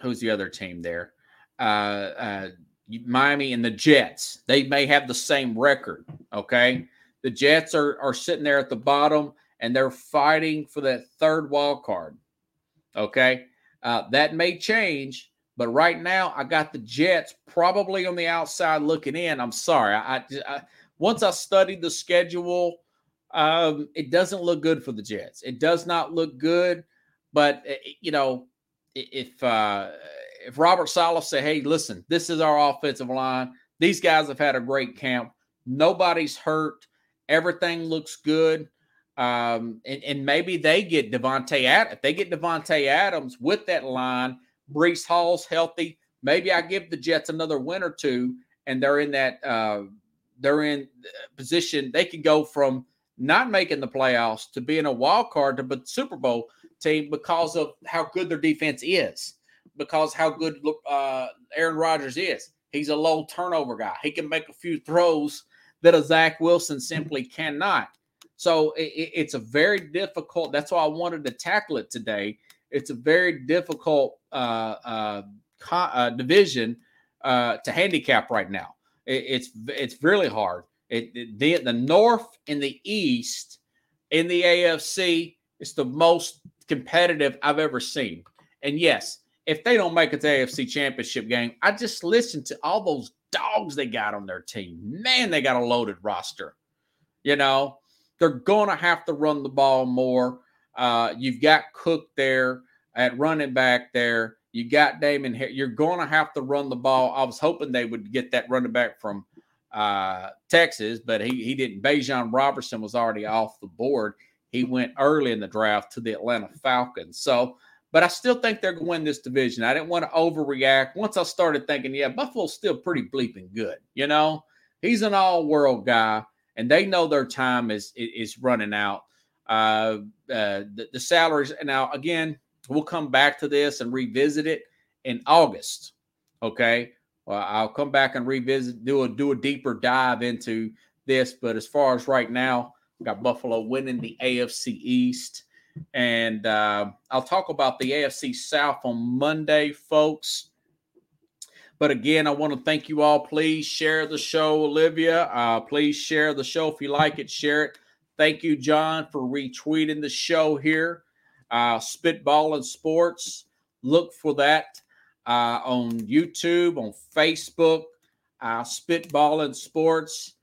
Speaker 3: who's the other team there? uh, uh, Miami and the Jets. They may have the same record. Okay. The Jets are, are sitting there at the bottom and they're fighting for that third wild card. Okay. Uh, that may change, but right now I got the Jets probably on the outside looking in. I'm sorry. I, I once I studied the schedule, um, it doesn't look good for the Jets. It does not look good, but eh, you know, if uh, if Robert Saleh say, "Hey, listen, this is our offensive line. These guys have had a great camp. Nobody's hurt. Everything looks good." Um, and, and maybe they get Davante Adams. If they get Davante Adams with that line, Breece Hall's healthy. Maybe I give the Jets another win or two, and they're in that uh, they're in position. They can go from not making the playoffs to being a wild card to the Super Bowl team because of how good their defense is because how good uh, Aaron Rodgers is. He's a low turnover guy. He can make a few throws that a Zach Wilson simply cannot. So it, it's a very difficult. That's why I wanted to tackle it today. It's a very difficult uh, uh, uh, division uh, to handicap right now. It, it's it's really hard. It, the the North and the East in the AFC is the most competitive I've ever seen. And yes, if they don't make it to AFC championship game, I just listen to all those dogs they got on their team. Man, they got a loaded roster. You know, they're going to have to run the ball more. Uh, you've got Cook there at running back there. You got Damon. You're going to have to run the ball. I was hoping they would get that running back from uh, Texas, but he he didn't. Bijan Robertson was already off the board. He went early in the draft to the Atlanta Falcons. So but I still think they're going to win this division. I didn't want to overreact. Once I started thinking, yeah, Buffalo's still pretty bleeping good. You know, he's an all world guy, and they know their time is is running out. Uh, uh, the, the salaries now again, we'll come back to this and revisit it in August. Okay, well, I'll come back and revisit, do a do a deeper dive into this. But as far as right now, got Buffalo winning the AFC East. And uh, I'll talk about the AFC South on Monday, folks. But again, I want to thank you all. Please share the show, Olivia. Uh, please share the show if you like it. Share it. Thank you, John, for retweeting the show here. Uh, Spitball and Sports. Look for that uh, on YouTube, on Facebook. Uh, Spitball and Sports.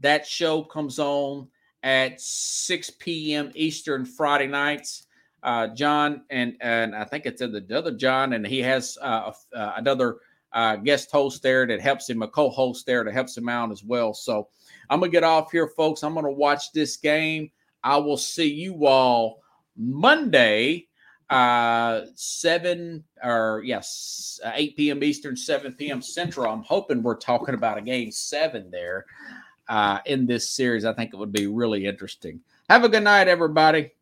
Speaker 3: That show comes on at 6 p.m. Eastern Friday nights. Uh, John and and I think it's the other John, and he has uh, uh, another uh, guest host there that helps him, a co-host there that helps him out as well. So I'm gonna get off here, folks. I'm gonna watch this game. I will see you all Monday, uh, seven or yes, uh, 8 p.m. Eastern, 7 p.m. Central. I'm hoping we're talking about a game seven there uh, in this series. I think it would be really interesting. Have a good night, everybody.